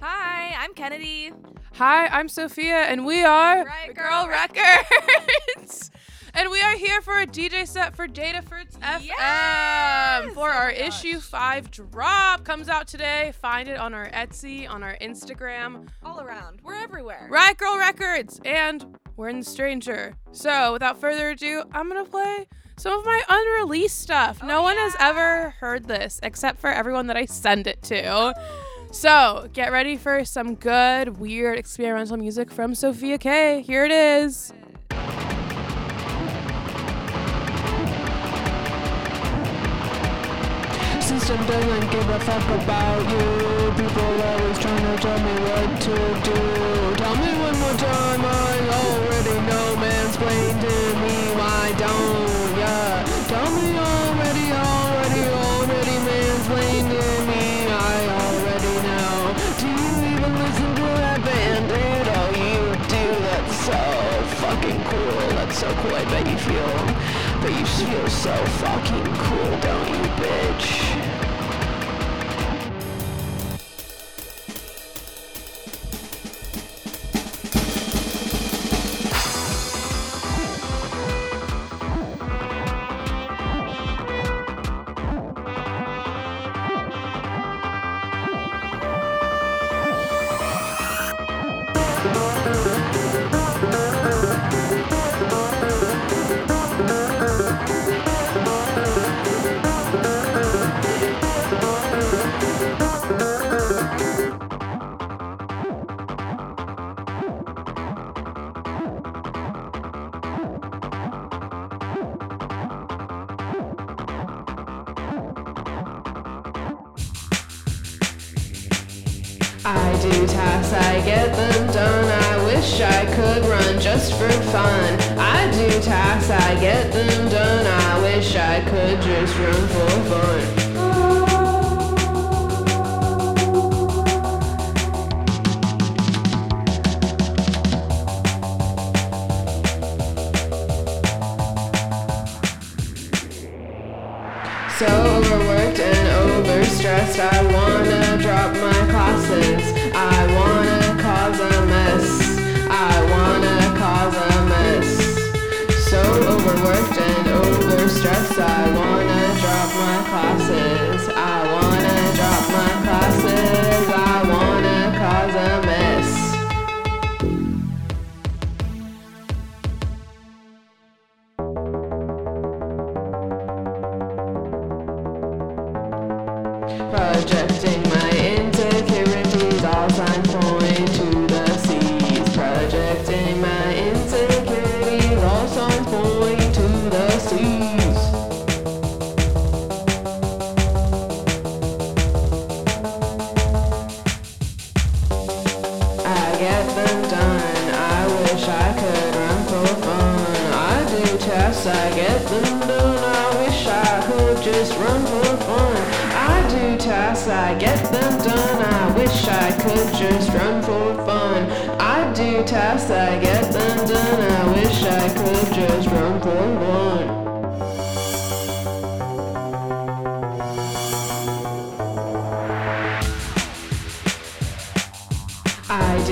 Hi, I'm Kennedy. Hi, I'm Sophia, and we are Right Girl Records. and we are here for a DJ set for Datafruits FM Yes! for Oh our my gosh. issue five drop. Comes out today. Find it on our Etsy, on our Instagram. All around. We're everywhere. Right Girl Records, and we're in the Stranger. So, without further ado, I'm gonna play some of my unreleased stuff. Oh, no one has yeah. ever heard this except for everyone that I send it to. Oh. So, get ready for some good, weird, experimental music from Sophia K. Here it is. System doesn't give a fuck about you. People always trying to tell me what to do. Tell me one more time, so fucking cool, don't I do tasks, I get them done. I wish I could run just for fun. I do tasks, I get them done. I wish I could just run for fun. Classes. I wanna drop my classes.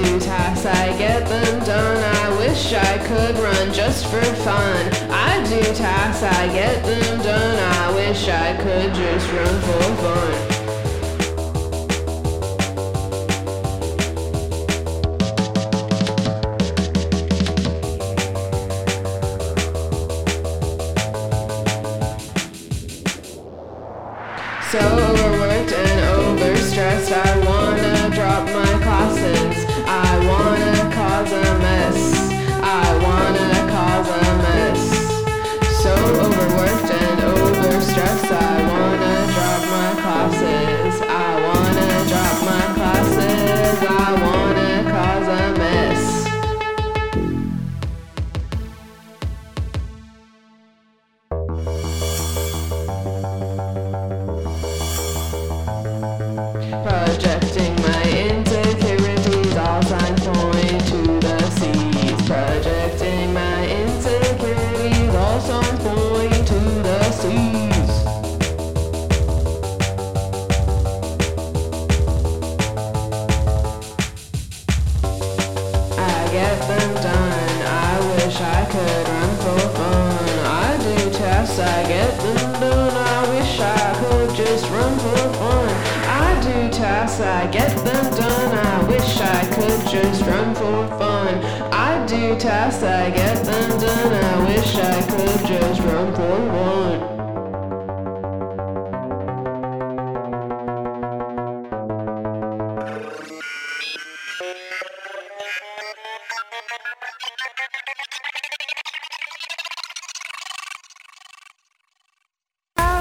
Do tasks, I get them done. I wish I could run just for fun. I do tasks, I get them done. I wish I could just run for fun.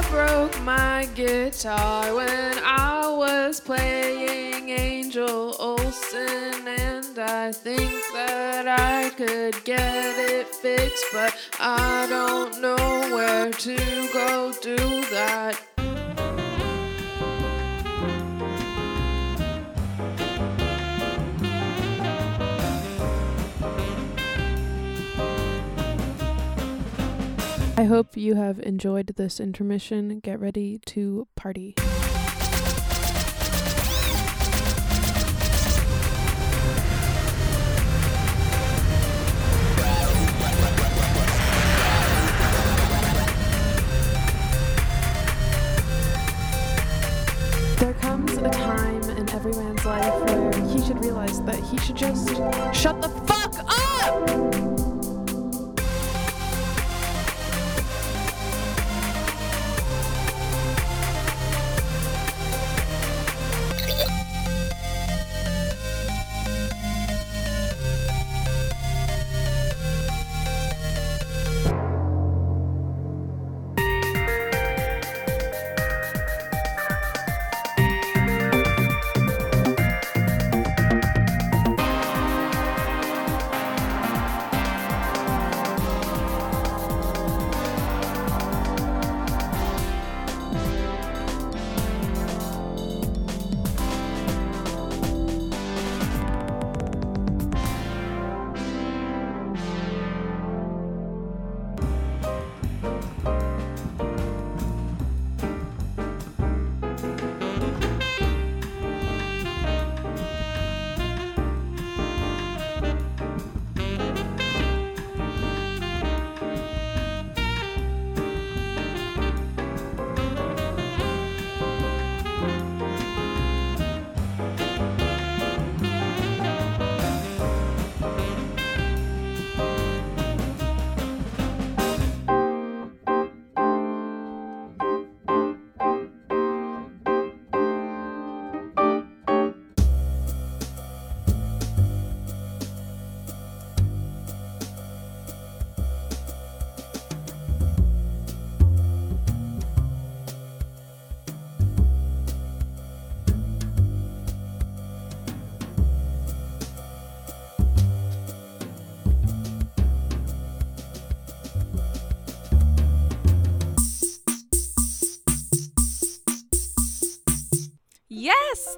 Broke my guitar when I was playing Angel Olsen, and I think that I could get it fixed, but I don't know where to go do that. Hope you have enjoyed this intermission. Get ready to party.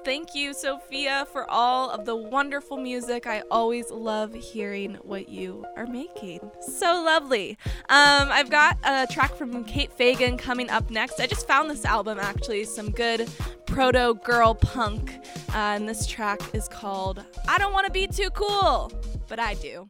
Thank you, Sophia, for all of the wonderful music. I always love hearing what you are making. So lovely. Um, I've got a track from Kate Fagan coming up next. I just found this album actually, some good proto girl punk, uh, and this track is called I Don't Want to Be Too Cool, but I do.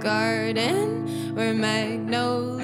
Garden where magnolias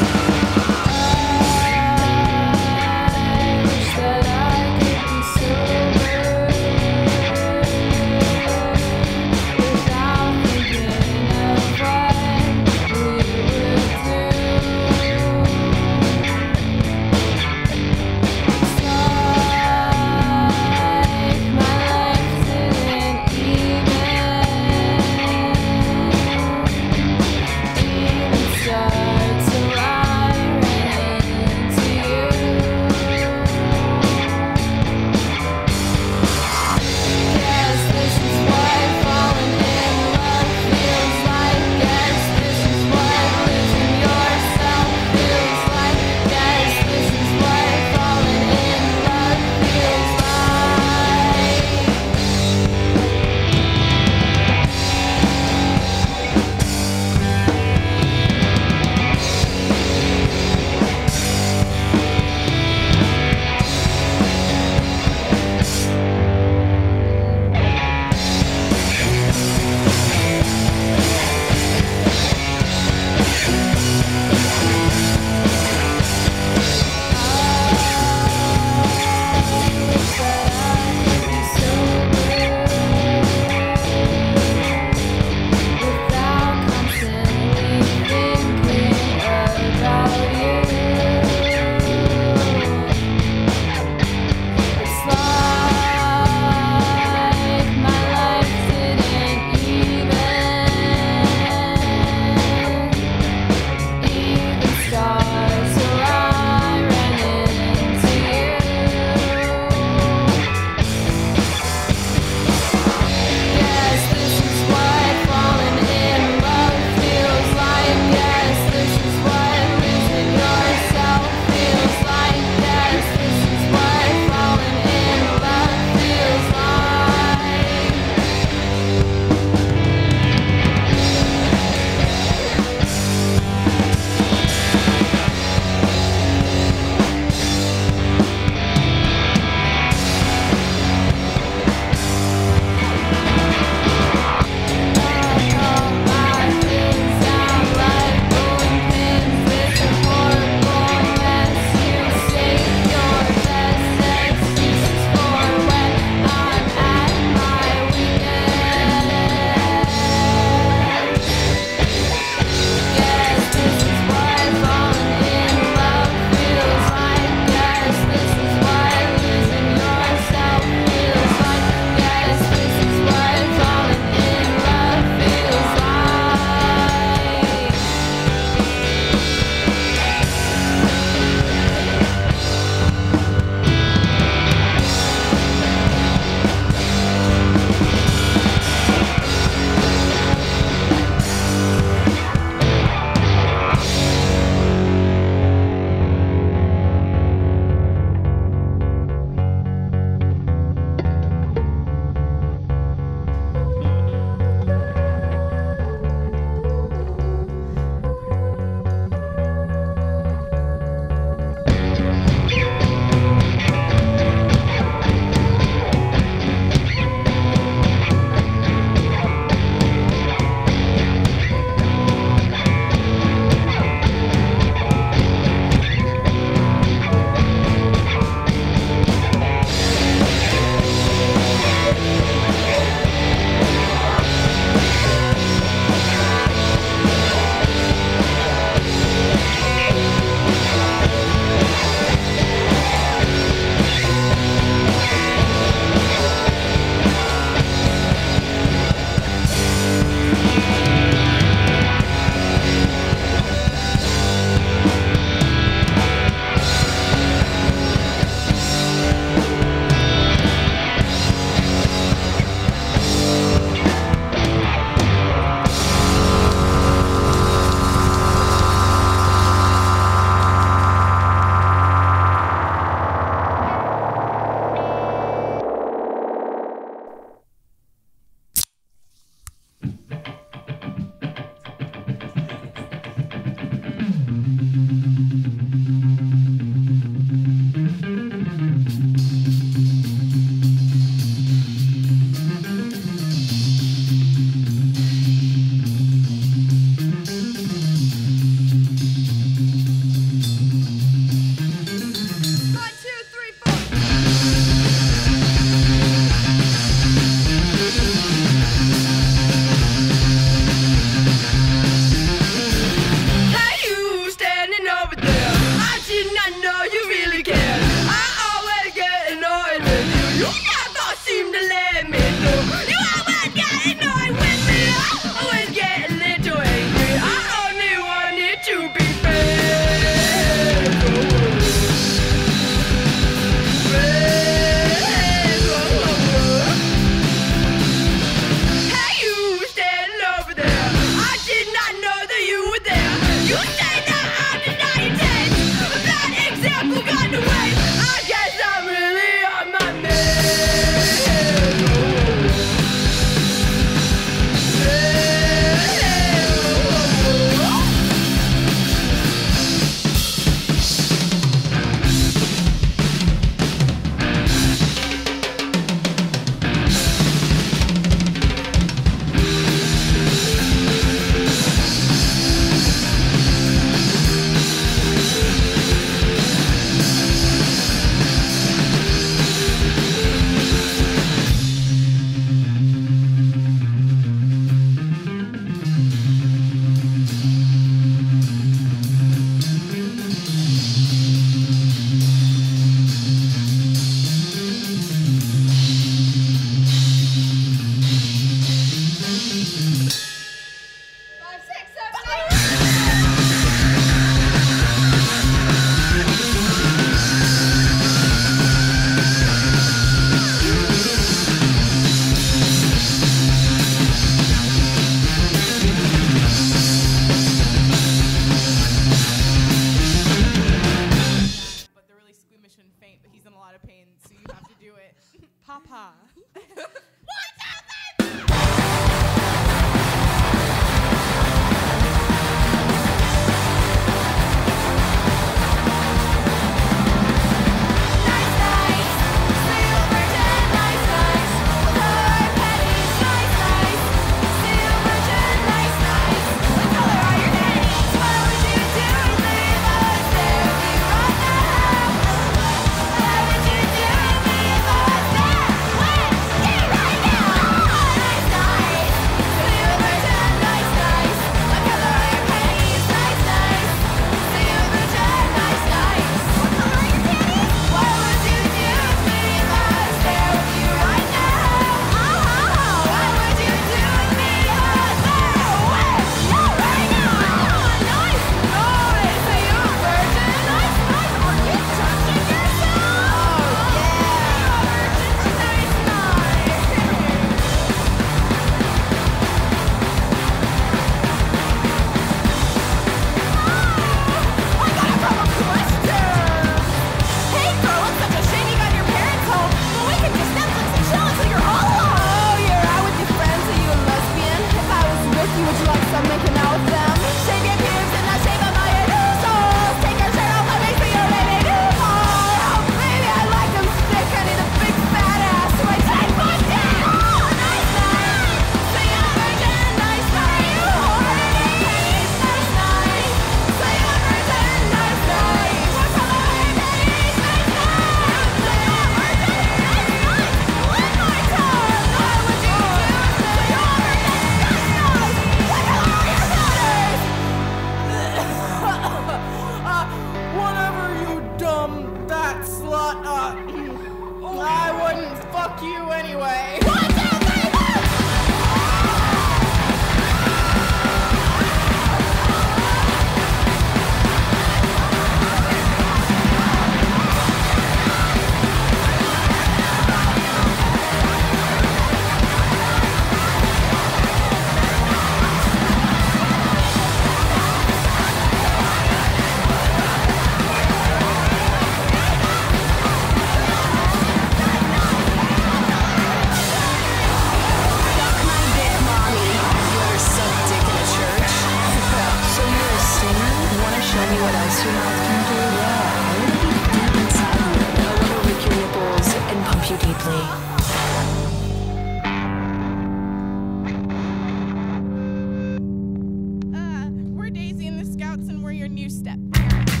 and we're your new step parents.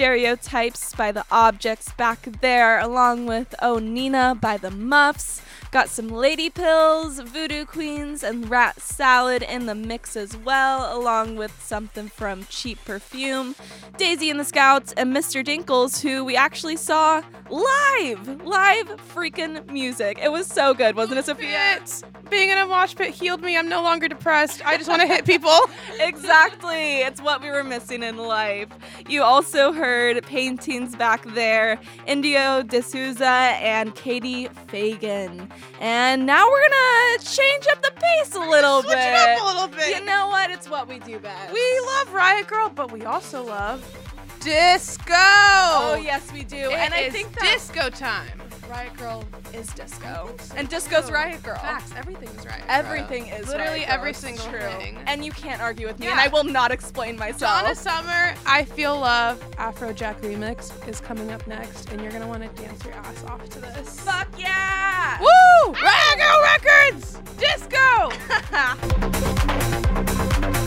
Stereotypes by the Objects back there, along with Oh Nina by the Muffs. Got some Lady Pills, Voodoo Queens, and Rat Salad in the mix as well, along with something from Cheap Perfume, Daisy and the Scouts, and Mr. Dinkles, who we actually saw live! Live freaking music. It was so good, wasn't it, Sophia? It. Being in a mosh pit healed me. I'm no longer depressed. I just want to hit people. exactly. It's what we were missing in life. You also heard paintings back there, Indigo De Souza and Katie Fagan. And now we're gonna change up the pace a little Switch bit. it up a little bit. You know what? It's what we do best. We love Riot Girl, but we also love disco. Oh yes, we do. It and I think that disco time. Riot Girl is disco, and disco's oh, Riot Girl. Facts. Everything is Riot Girl. Everything is literally Riot Girl, every it's single true. thing. And you can't argue with me, and Yeah. I will not explain myself. Donna Summer, I Feel Love, Afrojack remix is coming up next, and you're gonna want to dance your ass off to this. Fuck yeah! Woo! Ah! Riot Girl Records! Disco!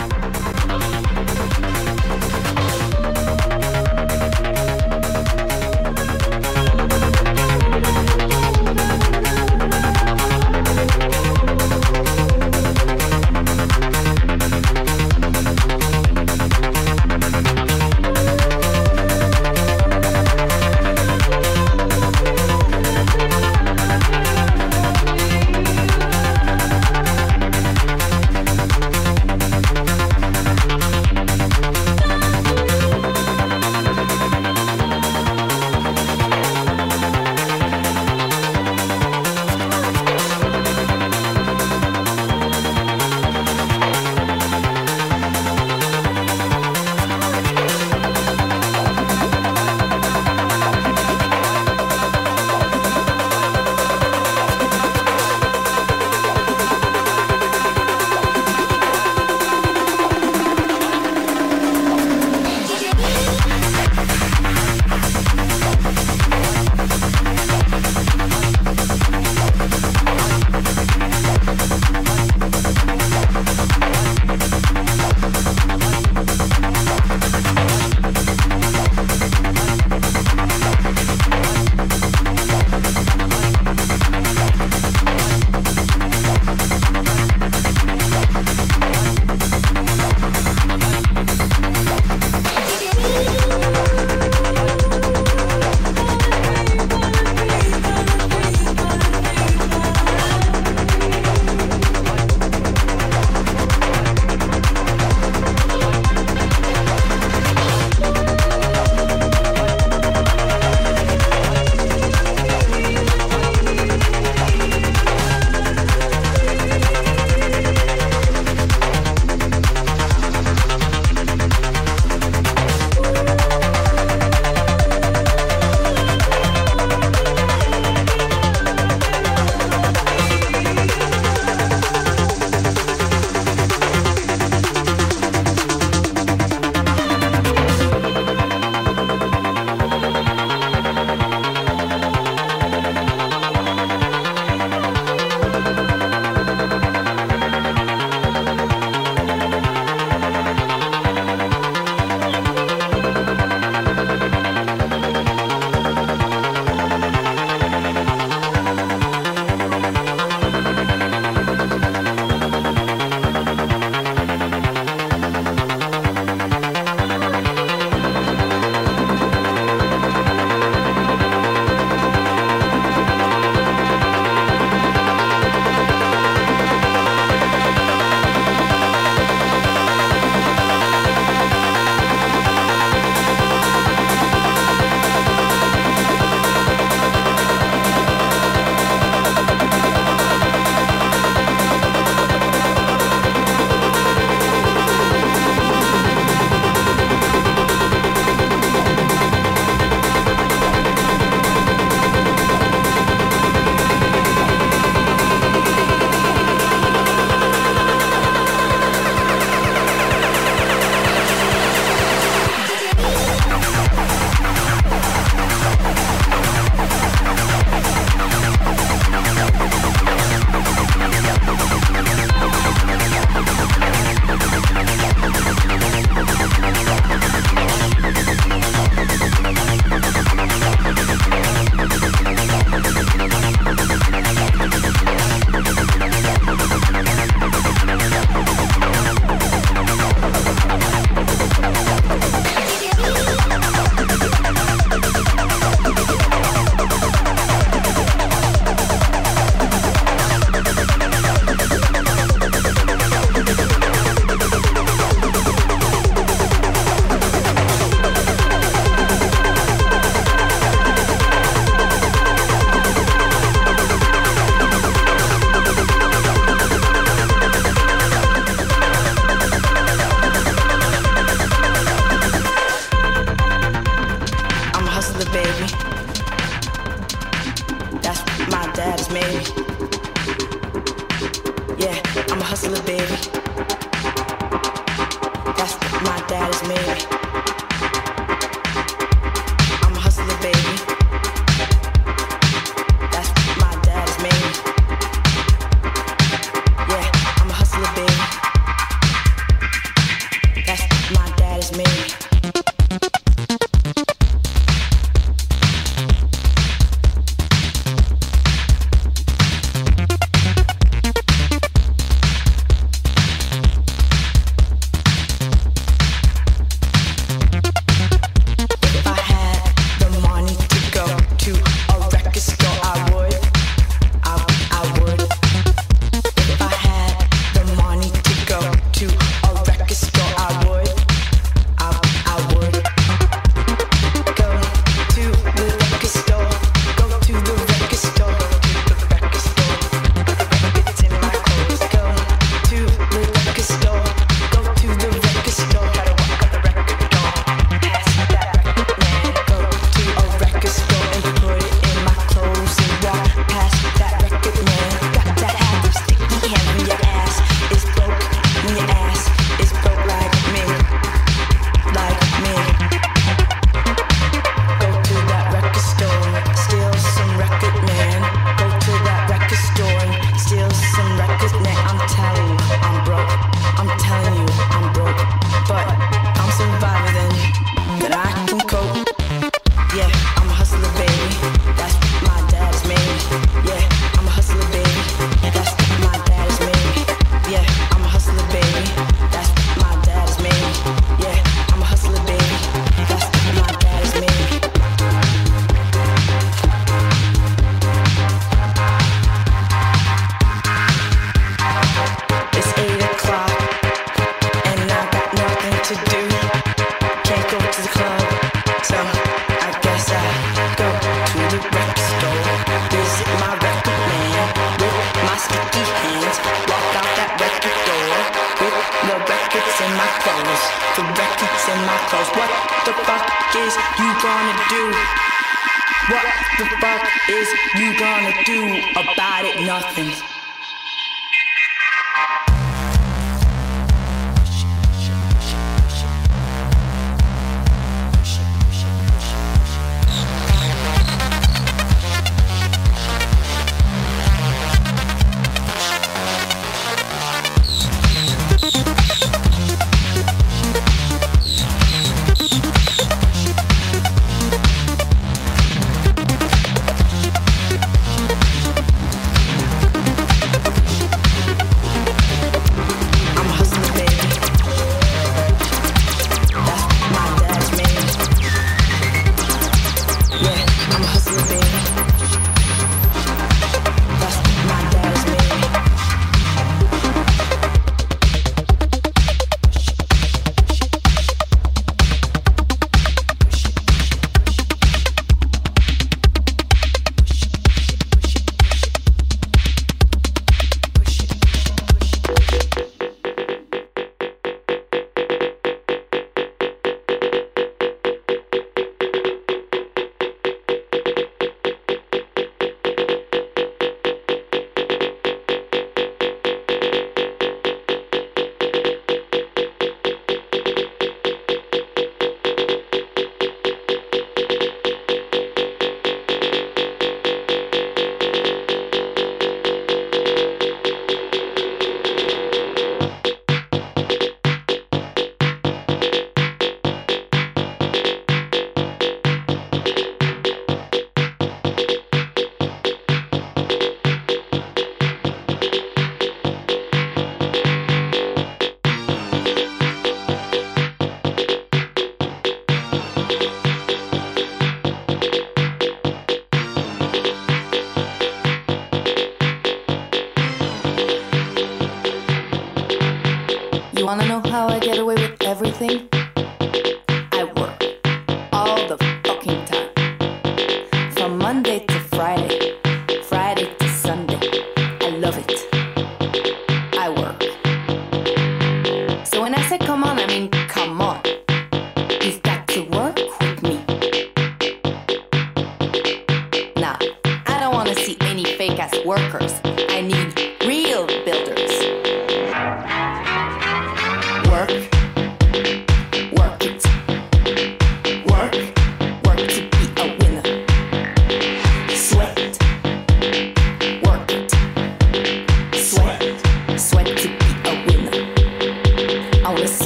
Monday to Friday,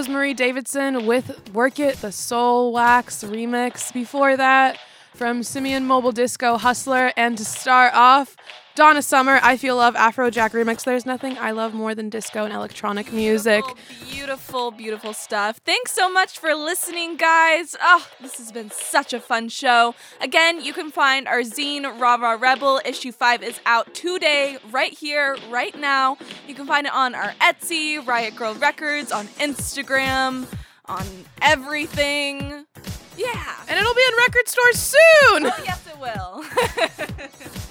was Marie Davidson with Work It, the Soulwax remix. Before that, from Simian Mobile Disco Hustler. And to start off, Donna Summer, I Feel Love Afrojack remix. There's nothing I love more than disco and electronic music. Oh, beautiful, beautiful stuff. Thanks so much for listening, guys. Oh, this has been such a fun show. Again, you can find our zine, Rah Rah Rebel. Issue 5 is out today, right here, right now. You can find it on our Etsy, Riot Girl Records, on Instagram, on everything. Yeah. And it'll be in record stores soon! Oh, yes, it will.